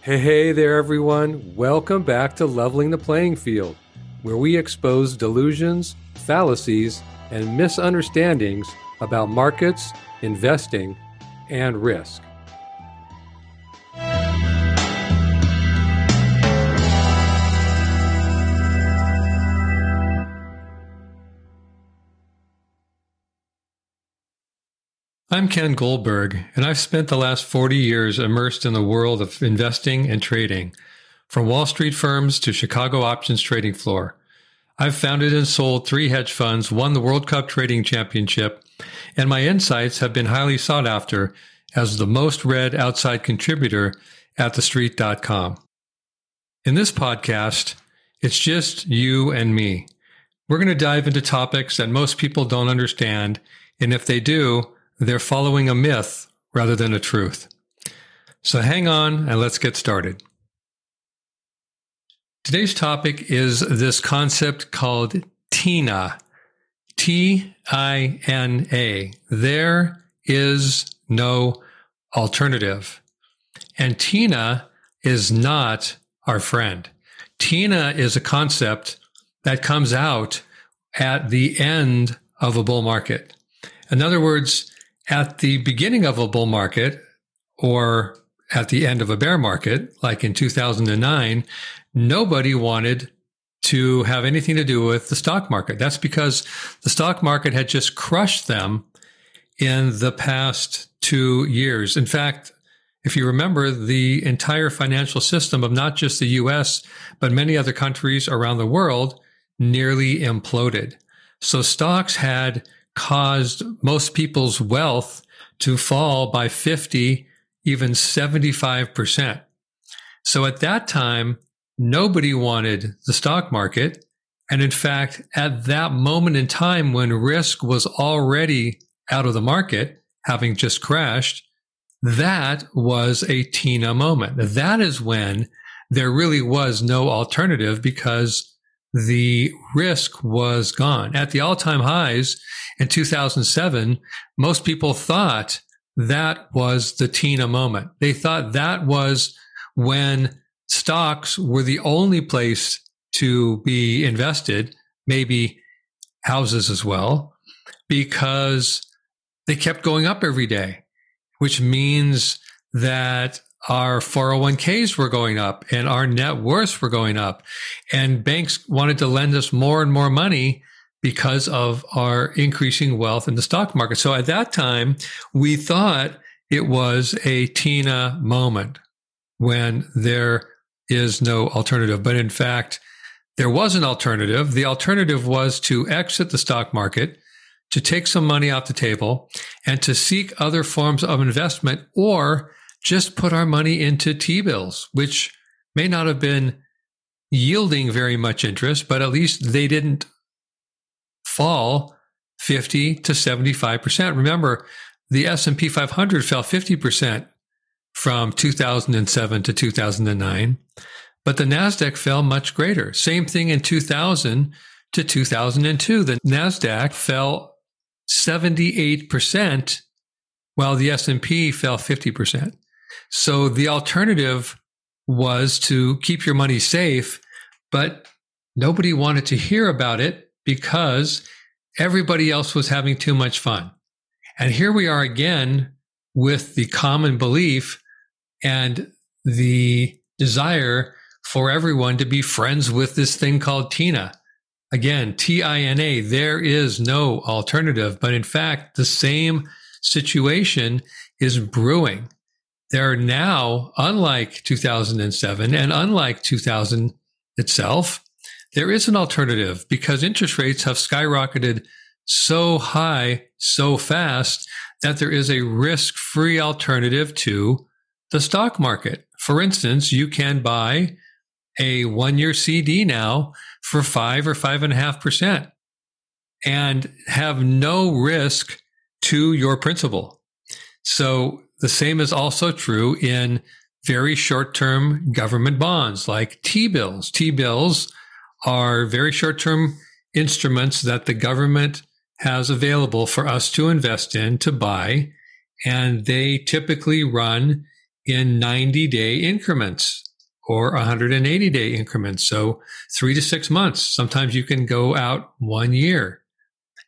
Hey, hey there, everyone. Welcome back to Leveling the Playing Field, where we expose delusions, fallacies, and misunderstandings about markets, investing, and risk. I'm Ken Goldberg, and I've spent the last 40 years immersed in the world of investing and trading, from Wall Street firms to Chicago options trading floor. I've founded and sold three hedge funds, won the World Cup Trading Championship, and my insights have been highly sought after as the most read outside contributor at TheStreet.com. In this podcast, it's just you and me. We're going to dive into topics that most people don't understand, and if they do, they're following a myth rather than a truth. So hang on and let's get started. Today's topic is this concept called TINA. T I N A. There is no alternative. And TINA is not our friend. TINA is a concept that comes out at the end of a bull market. In other words, at the beginning of a bull market or at the end of a bear market, like in 2009, nobody wanted to have anything to do with the stock market. That's because the stock market had just crushed them in the past two years. In fact, if you remember, the entire financial system of not just the US, but many other countries around the world nearly imploded. So stocks had caused most people's wealth to fall by 50, even 75%. So at that time, nobody wanted the stock market. And in fact, at that moment in time when risk was already out of the market, having just crashed, that was a Tina moment. That is when there really was no alternative because the risk was gone. At the all time highs in 2007, most people thought that was the Tina moment. They thought that was when stocks were the only place to be invested, maybe houses as well, because they kept going up every day, which means that our 401ks were going up and our net worths were going up. And banks wanted to lend us more and more money because of our increasing wealth in the stock market. So at that time, we thought it was a Tina moment when there is no alternative. But in fact, there was an alternative. The alternative was to exit the stock market, to take some money off the table, and to seek other forms of investment or just put our money into T bills, which may not have been yielding very much interest, but at least they didn't fall 50 to 75%. Remember, the S&P 500 fell 50% from 2007 to 2009, but the Nasdaq fell much greater. Same thing in 2000 to 2002. The Nasdaq fell 78% while the S&P fell 50%. So the alternative was to keep your money safe, but nobody wanted to hear about it because everybody else was having too much fun. And here we are again with the common belief and the desire for everyone to be friends with this thing called Tina. Again, T I N A, there is no alternative. But in fact, the same situation is brewing there are now, unlike 2007 and unlike 2000 itself, there is an alternative because interest rates have skyrocketed so high so fast that there is a risk free alternative to the stock market. For instance, you can buy a one year CD now for five or five and a half percent and have no risk to your principal. So the same is also true in very short term government bonds like T bills. T bills are very short term instruments that the government has available for us to invest in, to buy, and they typically run in 90 day increments or 180 day increments. So three to six months. Sometimes you can go out one year.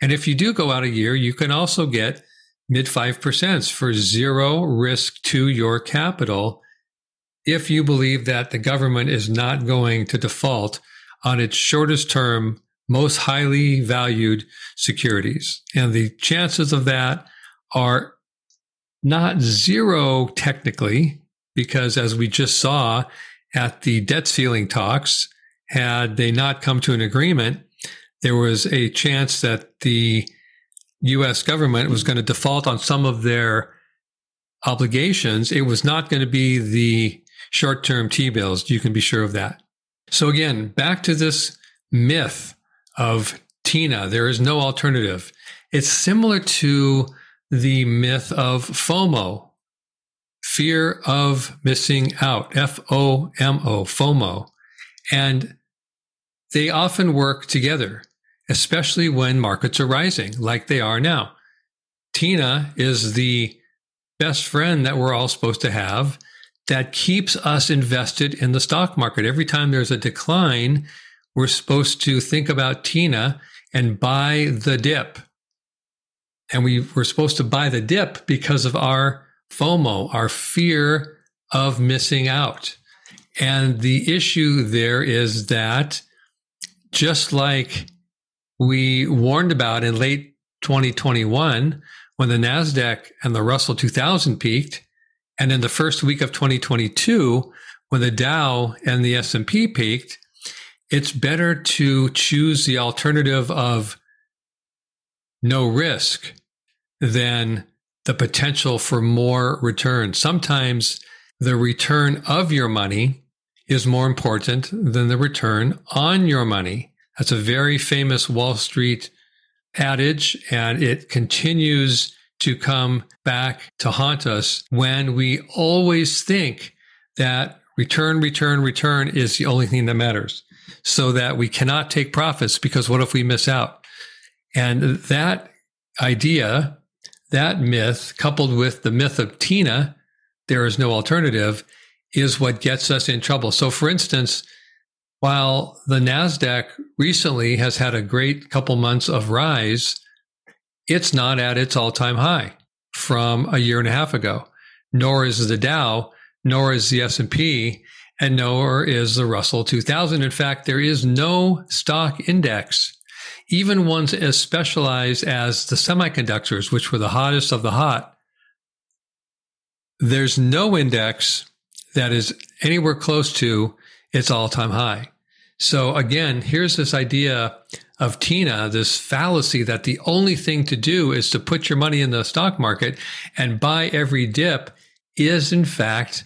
And if you do go out a year, you can also get mid 5% for zero risk to your capital if you believe that the government is not going to default on its shortest term, most highly valued securities. And the chances of that are not zero technically, because as we just saw at the debt ceiling talks, had they not come to an agreement, there was a chance that the US government was going to default on some of their obligations. It was not going to be the short term T bills. You can be sure of that. So, again, back to this myth of TINA there is no alternative. It's similar to the myth of FOMO, fear of missing out, F O M O, FOMO. And they often work together, especially when markets are rising like they are now. Tina is the best friend that we're all supposed to have that keeps us invested in the stock market. Every time there's a decline, we're supposed to think about Tina and buy the dip. And we were supposed to buy the dip because of our FOMO, our fear of missing out. And the issue there is that just like we warned about in late 2021, when the NASDAQ and the Russell 2000 peaked, and in the first week of 2022, when the Dow and the S&P peaked, it's better to choose the alternative of no risk than the potential for more return. Sometimes the return of your money is more important than the return on your money. That's a very famous Wall Street adage, and it continues to come back to haunt us when we always think that return, return, return is the only thing that matters. So that we cannot take profits because what if we miss out? And that idea that myth, coupled with the myth of Tina, there is no alternative, is what gets us in trouble. So, for instance, while the NASDAQ recently has had a great couple months of rise, it's not at its all time high from a year and a half ago, nor is the Dow, nor is the S&P, and nor is the Russell 2000. In fact, there is no stock index even ones as specialized as the semiconductors, which were the hottest of the hot, there's no index that is anywhere close to its all time high. So again, here's this idea of Tina, this fallacy that the only thing to do is to put your money in the stock market and buy every dip is in fact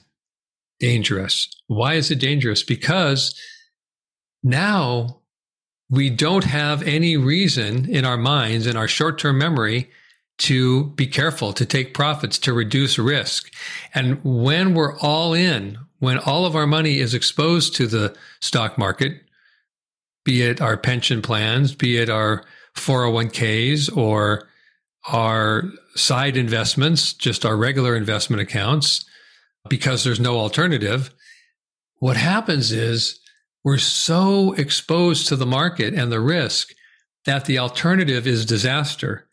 dangerous. Why is it dangerous? Because now we don't have any reason in our minds, in our short term memory, to be careful, to take profits, to reduce risk. And when we're all in, when all of our money is exposed to the stock market, be it our pension plans, be it our 401ks or our side investments, just our regular investment accounts, because there's no alternative, what happens is we're so exposed to the market and the risk that the alternative is disaster.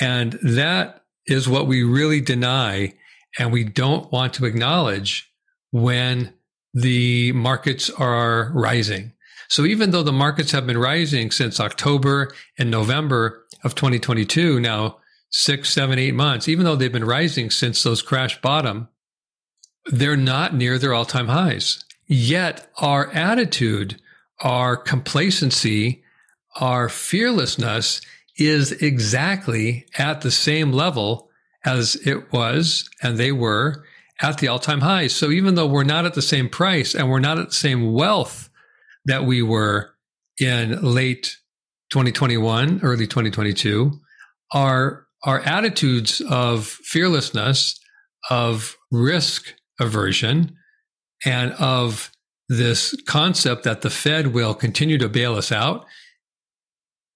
And that is what we really deny and we don't want to acknowledge when the markets are rising. So even though the markets have been rising since October and November of 2022, now six, seven, eight months, even though they've been rising since those crash bottom, they're not near their all time highs. Yet our attitude, our complacency, our fearlessness is exactly at the same level as it was and they were at the all time highs. So even though we're not at the same price and we're not at the same wealth that we were in late 2021, early 2022, our, our attitudes of fearlessness, of risk aversion, and of this concept that the Fed will continue to bail us out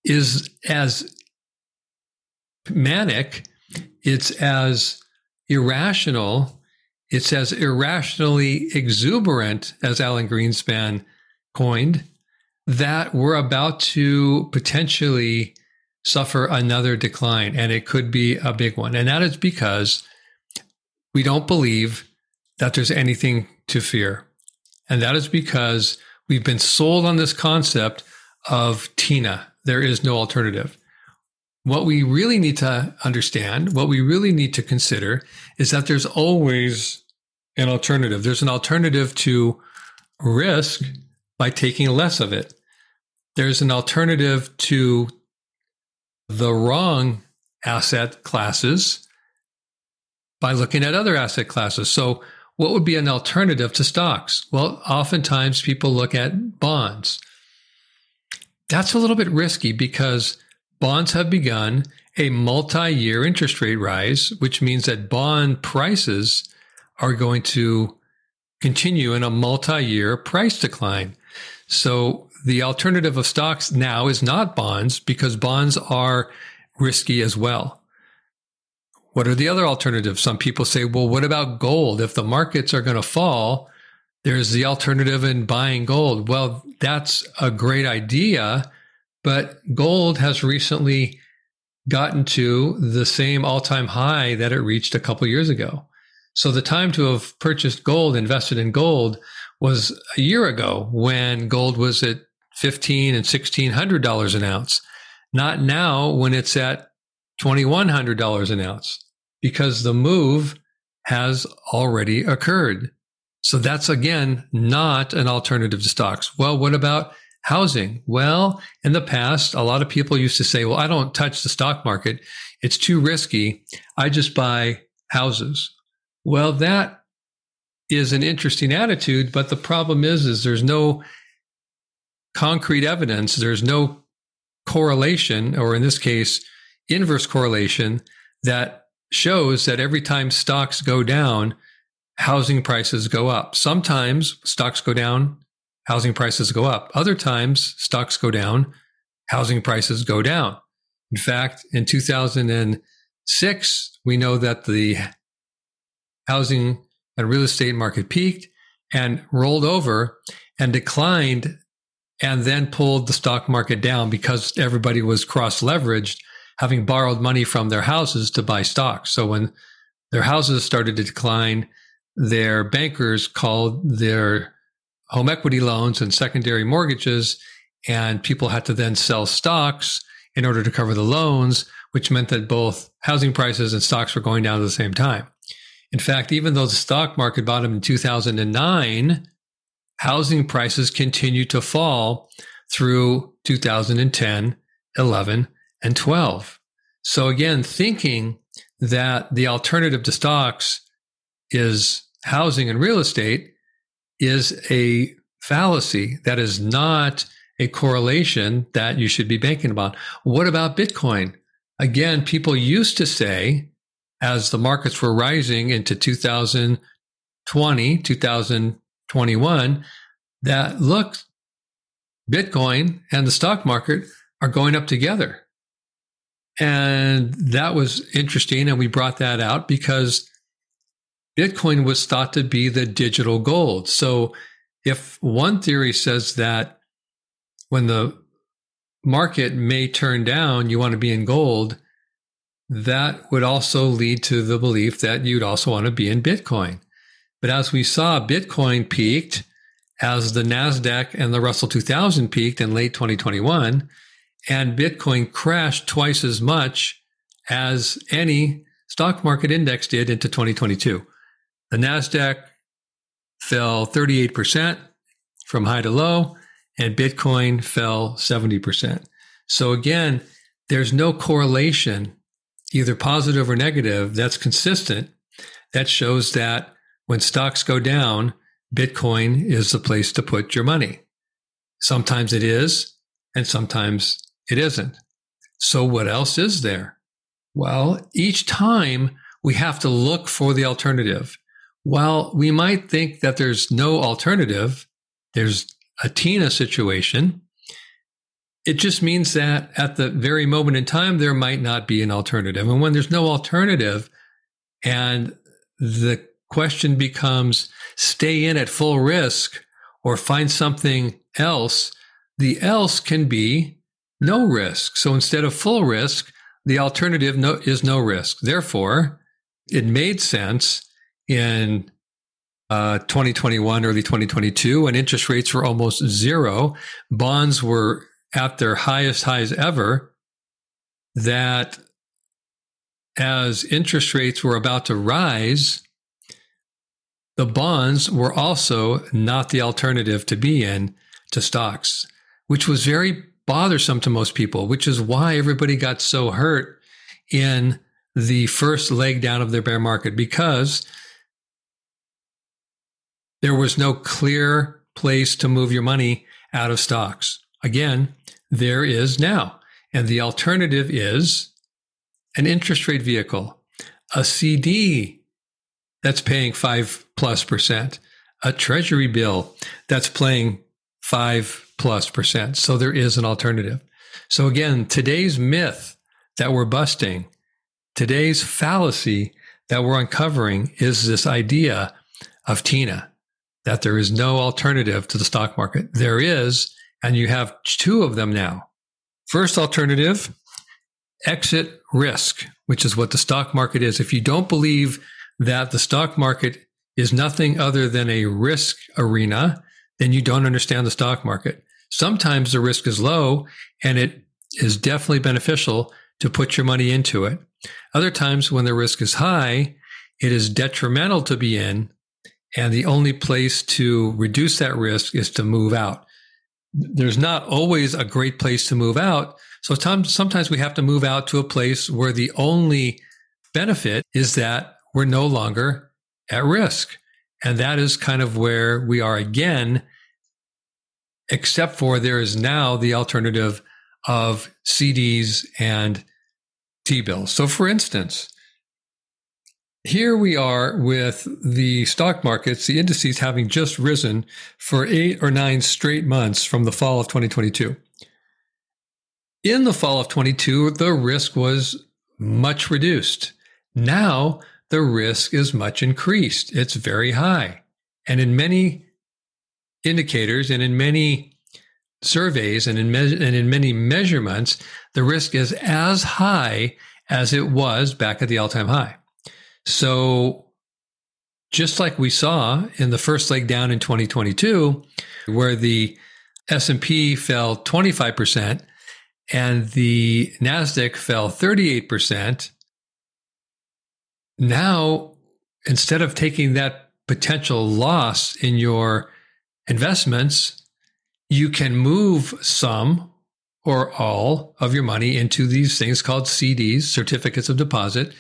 is as manic, it's as irrational, it's as irrationally exuberant, as Alan Greenspan coined, that we're about to potentially suffer another decline, and it could be a big one. And that is because we don't believe that there's anything to fear. And that is because we've been sold on this concept of TINA. There is no alternative. What we really need to understand, what we really need to consider is that there's always an alternative. There's an alternative to risk by taking less of it. There's an alternative to the wrong asset classes by looking at other asset classes. So, what would be an alternative to stocks? Well, oftentimes people look at bonds. That's a little bit risky because bonds have begun a multi year interest rate rise, which means that bond prices are going to continue in a multi year price decline. So the alternative of stocks now is not bonds because bonds are risky as well. What are the other alternatives? Some people say, well, what about gold? If the markets are going to fall, there's the alternative in buying gold. Well, that's a great idea, but gold has recently gotten to the same all time high that it reached a couple years ago. So the time to have purchased gold, invested in gold, was a year ago when gold was at fifteen and sixteen hundred dollars an ounce. Not now when it's at twenty one hundred dollars an ounce, because the move has already occurred. So that's again not an alternative to stocks. Well, what about housing? Well, in the past, a lot of people used to say, well, I don't touch the stock market. It's too risky. I just buy houses. Well, that is an interesting attitude, but the problem is, is there's no concrete evidence. There's no correlation, or in this case, inverse correlation that shows that every time stocks go down, housing prices go up. Sometimes stocks go down, housing prices go up. Other times stocks go down, housing prices go down. In fact, in 2006, we know that the housing and real estate market peaked and rolled over and declined and then pulled the stock market down because everybody was cross leveraged, having borrowed money from their houses to buy stocks. So when their houses started to decline, their bankers called their home equity loans and secondary mortgages, and people had to then sell stocks in order to cover the loans, which meant that both housing prices and stocks were going down at the same time. In fact, even though the stock market bottomed in 2009, housing prices continued to fall through 2010, 11, and 12. So again, thinking that the alternative to stocks is housing and real estate is a fallacy. That is not a correlation that you should be banking about. What about Bitcoin? Again, people used to say as the markets were rising into 2020, 2021, that look, Bitcoin and the stock market are going up together. And that was interesting. And we brought that out because Bitcoin was thought to be the digital gold. So if one theory says that when the market may turn down, you want to be in gold, that would also lead to the belief that you'd also want to be in Bitcoin. But as we saw, Bitcoin peaked as the NASDAQ and the Russell 2000 peaked in late 2021, and Bitcoin crashed twice as much as any stock market index did into 2022. The NASDAQ fell 38% from high to low, and Bitcoin fell 70%. So again, there's no correlation either positive or negative, that's consistent. That shows that when stocks go down, Bitcoin is the place to put your money. Sometimes it is, and sometimes it isn't. So, what else is there? Well, each time we have to look for the alternative. While we might think that there's no alternative, there's a Tina situation, it just means that at the very moment in time, there might not be an alternative. And when there's no alternative and the question becomes stay in at full risk or find something else, the else can be no risk. So instead of full risk, the alternative no, is no risk. Therefore, it made sense in uh, 2021, early 2022, when interest rates were almost zero, bonds were at their highest highs ever, that as interest rates were about to rise, the bonds were also not the alternative to be in to stocks, which was very bothersome to most people, which is why everybody got so hurt in the first leg down of their bear market because there was no clear place to move your money out of stocks. Again, there is now. And the alternative is an interest rate vehicle, a CD that's paying five plus percent, a treasury bill that's paying five plus percent. So there is an alternative. So again, today's myth that we're busting, today's fallacy that we're uncovering is this idea of Tina that there is no alternative to the stock market. There is, and you have two of them now. First alternative, exit risk, which is what the stock market is. If you don't believe that the stock market is nothing other than a risk arena, then you don't understand the stock market. Sometimes the risk is low and it is definitely beneficial to put your money into it. Other times when the risk is high, it is detrimental to be in and the only place to reduce that risk is to move out. There's not always a great place to move out. So sometimes we have to move out to a place where the only benefit is that we're no longer at risk. And that is kind of where we are again, except for there is now the alternative of CDs and T bills. So, for instance, here we are with the stock markets, the indices having just risen for eight or nine straight months from the fall of 2022. In the fall of 22, the risk was much reduced. Now the risk is much increased. It's very high. And in many indicators and in many surveys and in, me- and in many measurements, the risk is as high as it was back at the all time high. So just like we saw in the first leg down in 2022, where the S&P fell 25% and the Nasdaq fell 38%, now instead of taking that potential loss in your investments, you can move some or all of your money into these things called CDs, certificates of deposit,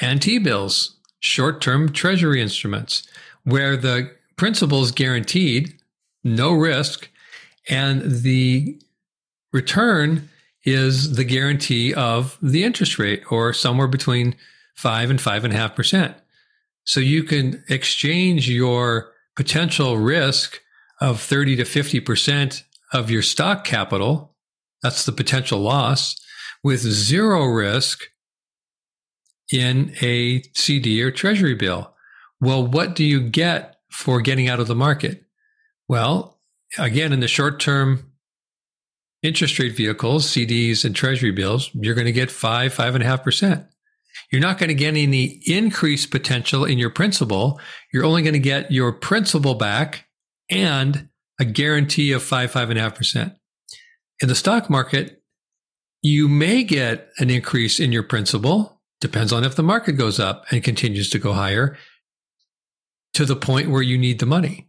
and T bills, short term treasury instruments, where the principal is guaranteed, no risk, and the return is the guarantee of the interest rate or somewhere between five and five and a half percent. So you can exchange your potential risk of 30 to 50% of your stock capital. That's the potential loss with zero risk in a CD or treasury bill. Well, what do you get for getting out of the market? Well, again, in the short term interest rate vehicles, CDs and treasury bills, you're going to get five, five and a half percent. You're not going to get any increased potential in your principal. You're only going to get your principal back and a guarantee of five, five and a half percent. In the stock market, you may get an increase in your principal Depends on if the market goes up and continues to go higher to the point where you need the money.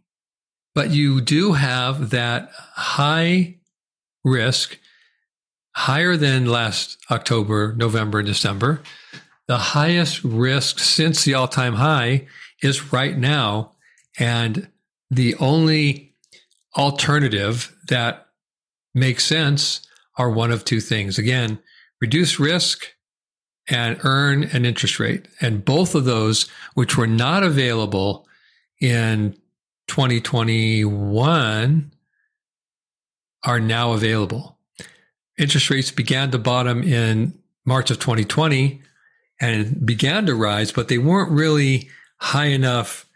But you do have that high risk, higher than last October, November, December. The highest risk since the all time high is right now. And the only alternative that makes sense are one of two things. Again, reduce risk and earn an interest rate. And both of those, which were not available in 2021, are now available. Interest rates began to bottom in March of 2020 and began to rise, but they weren't really high enough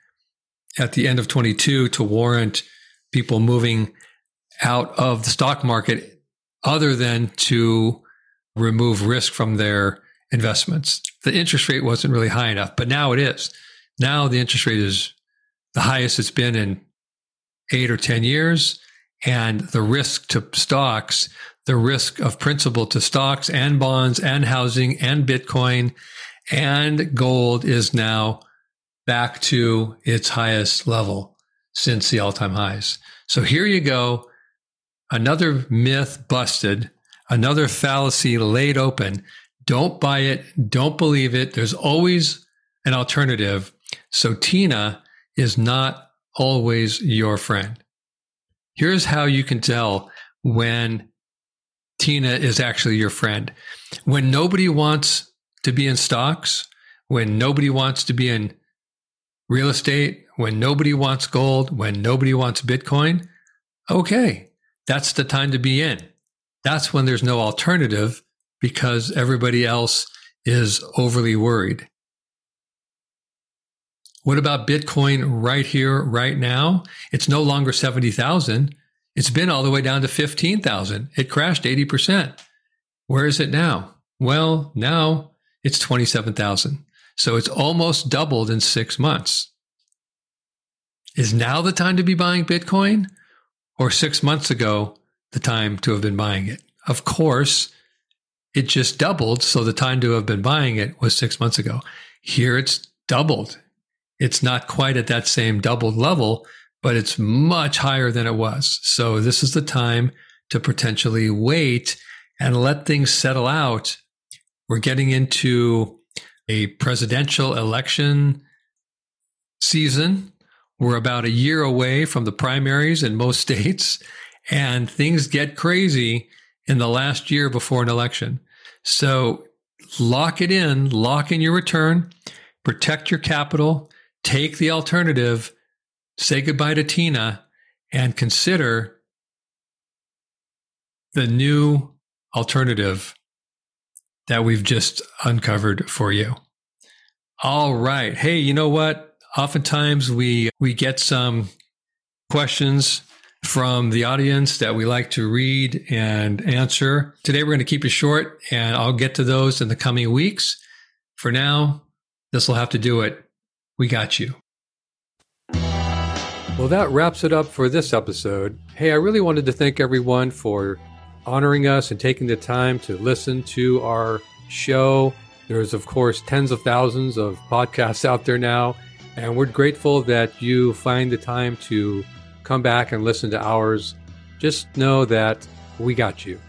at the end of 22 to warrant people moving out of the stock market other than to remove risk from their investments. The interest rate wasn't really high enough, but now it is. Now the interest rate is the highest it's been in eight or 10 years. And the risk to stocks, the risk of principal to stocks and bonds and housing and Bitcoin and gold is now back to its highest level since the all time highs. So here you go. Another myth busted, another fallacy laid open. Don't buy it. Don't believe it. There's always an alternative. So Tina is not always your friend. Here's how you can tell when Tina is actually your friend. When nobody wants to be in stocks, when nobody wants to be in real estate, when nobody wants gold, when nobody wants Bitcoin, okay, that's the time to be in. That's when there's no alternative because everybody else is overly worried. What about Bitcoin right here, right now? It's no longer 70,000. It's been all the way down to 15,000. It crashed 80%. Where is it now? Well, now it's 27,000. So it's almost doubled in six months. Is now the time to be buying Bitcoin or six months ago, the time to have been buying it? Of course, it just doubled. So the time to have been buying it was six months ago. Here it's doubled. It's not quite at that same doubled level, but it's much higher than it was. So this is the time to potentially wait and let things settle out. We're getting into a presidential election season. We're about a year away from the primaries in most states, and things get crazy in the last year before an election. So lock it in, lock in your return, protect your capital, take the alternative, say goodbye to Tina, and consider the new alternative that we've just uncovered for you. All right. Hey, you know what? Oftentimes we we get some questions from the audience that we like to read and answer. Today we're going to keep it short and I'll get to those in the coming weeks. For now, this will have to do it. We got you. Well, that wraps it up for this episode. Hey, I really wanted to thank everyone for honoring us and taking the time to listen to our show. There's, of course, tens of thousands of podcasts out there now, and we're grateful that you find the time to come back and listen to ours. Just know that we got you.